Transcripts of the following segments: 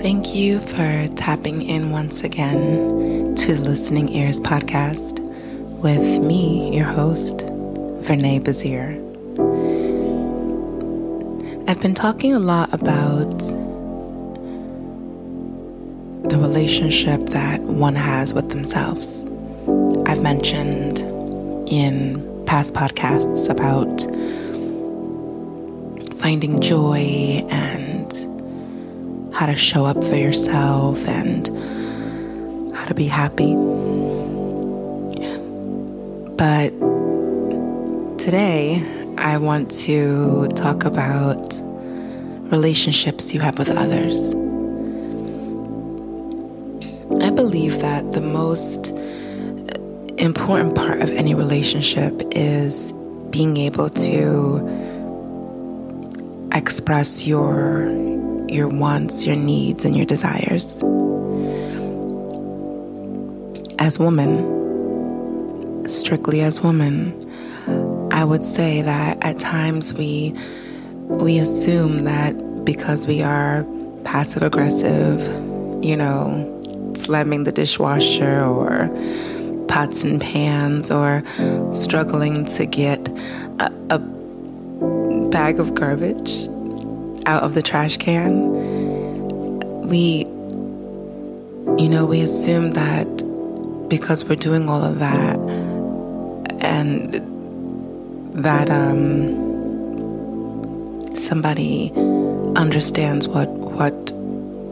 Thank you for tapping in once again to Listening Ears podcast with me, your host, Vernae Bazir. I've been talking a lot about the relationship that one has with themselves. I've mentioned in past podcasts about finding joy and how to show up for yourself and how to be happy. But today, I want to talk about relationships you have with others. I believe that the most important part of any relationship is being able to express your your wants, your needs, and your desires. As women, strictly as women, I would say that at times we we assume that because we are passive aggressive, you know, slamming the dishwasher or pots and pans or struggling to get a, a bag of garbage out of the trash can, we, you know, we assume that because we're doing all of that and that um, somebody understands what what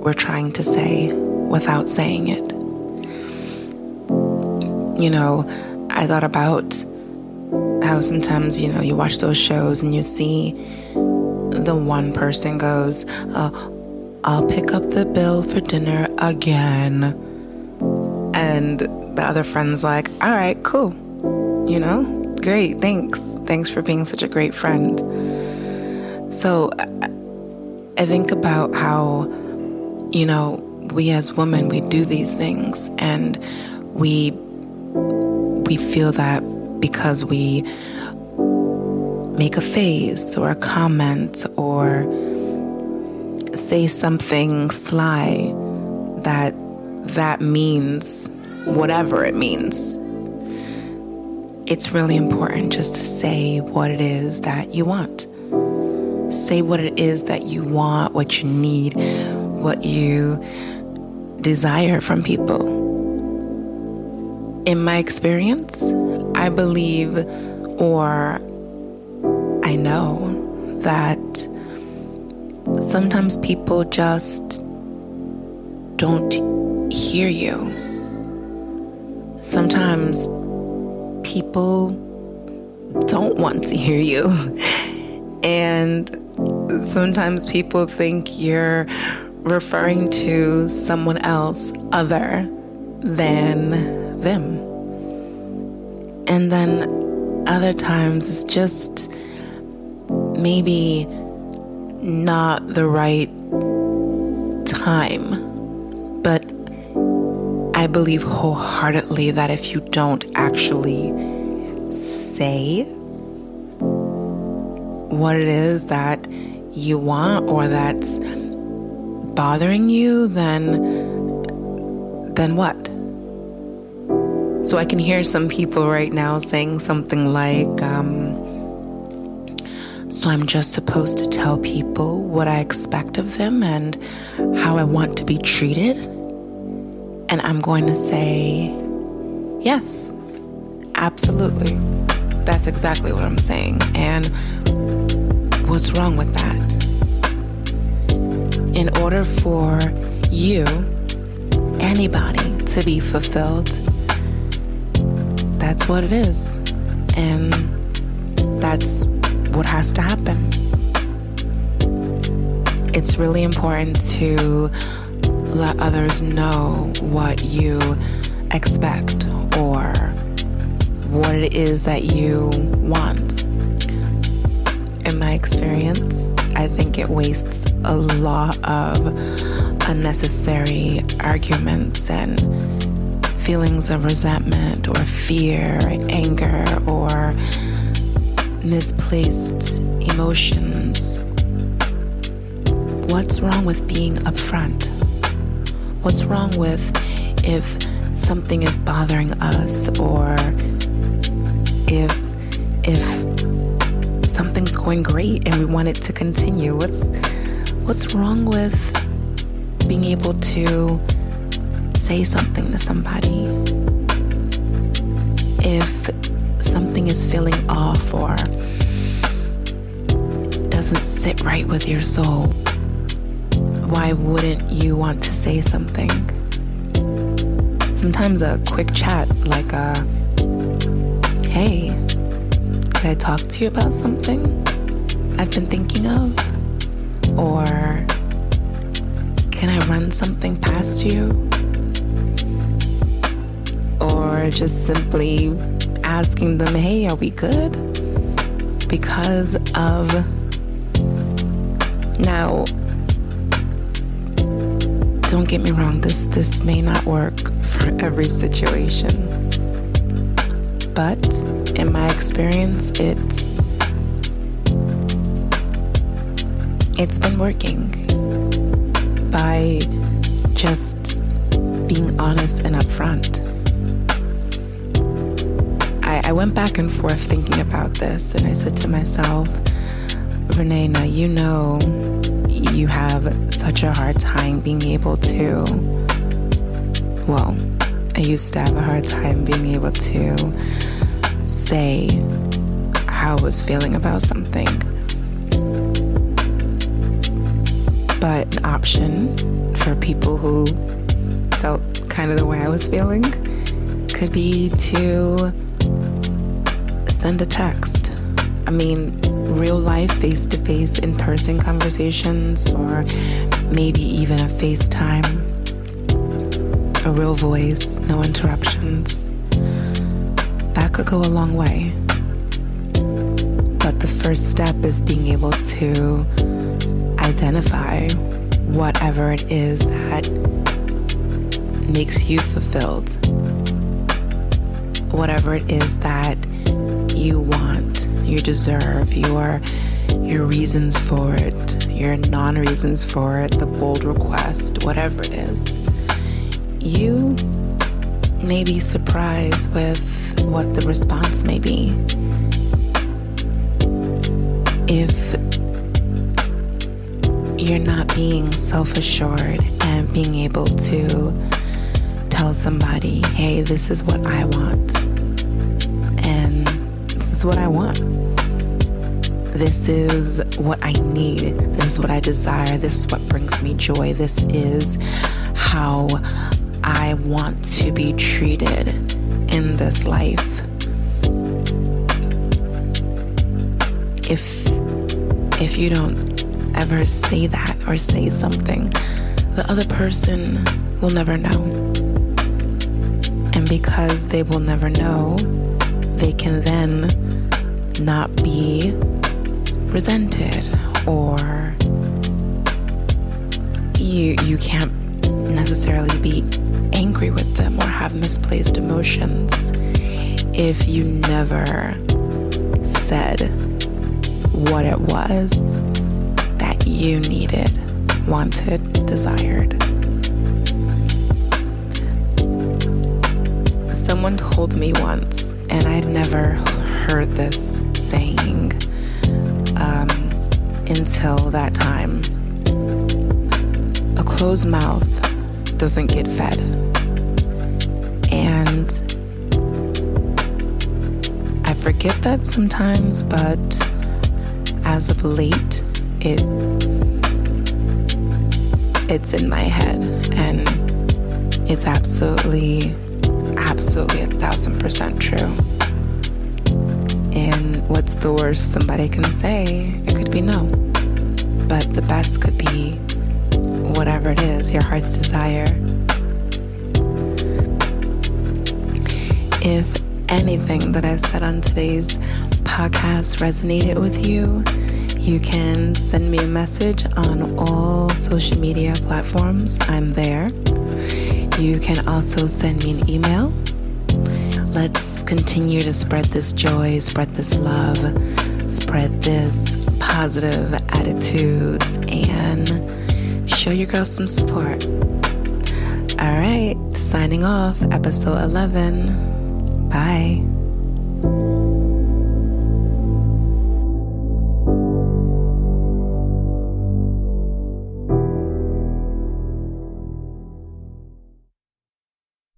we're trying to say without saying it. You know, I thought about how sometimes, you know, you watch those shows and you see the one person goes, uh, I'll pick up the bill for dinner again. And the other friend's like, all right, cool. You know, great, thanks. Thanks for being such a great friend. So I think about how, you know, we as women, we do these things and we we feel that because we make a face or a comment or say something sly that that means whatever it means. It's really important just to say what it is that you want. Say what it is that you want what you need what you desire from people. In my experience i believe or I know that sometimes people just don't hear you. Sometimes people don't want to hear you. And sometimes people think you're referring to someone else other than them. And then other times it's just maybe not the right time. But I believe wholeheartedly that if you don't actually say what it is that you want or that's bothering you, then then what? So I can hear some people right now saying something like, um, so I'm just supposed to tell people what I expect of them and how I want to be treated. And I'm going to say, yes, absolutely. That's exactly what I'm saying. And what's wrong with that? In order for you, anybody, to be fulfilled, that's what it is. And that's what has to happen. It's really important to let others know what you expect or what it is that you want. In my experience, I think it wastes a lot of unnecessary arguments and feelings of resentment or fear, anger, or misplaced emotions. What's wrong with being upfront? What's wrong with if something is bothering us or if if something's going great and we want it to continue? What's what's wrong with being able to say something to somebody? If something is feeling off or doesn't sit right with your soul, why wouldn't you want to say something? Sometimes a quick chat, like a, hey, can I talk to you about something I've been thinking of? Or can I run something past you? Or just simply asking them, hey, are we good? Because of now don't get me wrong, this this may not work for every situation. But in my experience, it's it's been working by just being honest and upfront. I, went back and forth thinking about this, and I said to myself, Renee, now you know you have such a hard time being able to, well, I used to have a hard time being able to say how I was feeling about something. But an option for people who felt kind of the way I was feeling could be to send a text. I mean, real life, face to face, in person conversations, or maybe even a FaceTime, a real voice, no interruptions. That could go a long way. But the first step is being able to identify whatever it is that makes you fulfilled, whatever it is that you want, you deserve, your your reasons for it, your non-reasons for it, the bold request, whatever it is. You may be surprised with what the response may be. If you're not being self assured and being able to tell somebody, hey, this is what I want what I want. This is what I need. This is what I desire. This is what brings me joy. This is how I want to be treated in this life. If if you don't ever say that or say something, the other person will never know. And because they will never know, they can then not be resented or you you can't necessarily be angry with them or have misplaced emotions if you never said what it was that you needed, wanted, desired. Someone told me once, and I'd never heard this saying um, until that time. A closed mouth doesn't get fed. And I forget that sometimes, but as of late, it it's in my head and it's absolutely absolutely a thousand percent true. And what's the worst somebody can say? It could be no. But the best could be whatever it is, your heart's desire. If anything that I've said on today's podcast resonated with you, you can send me a message on all social media platforms. I'm there. You can also send me an email. Let's continue to spread this joy, spread this love, spread this positive attitudes, and show your girls some support. All right, signing off, episode 11. Bye.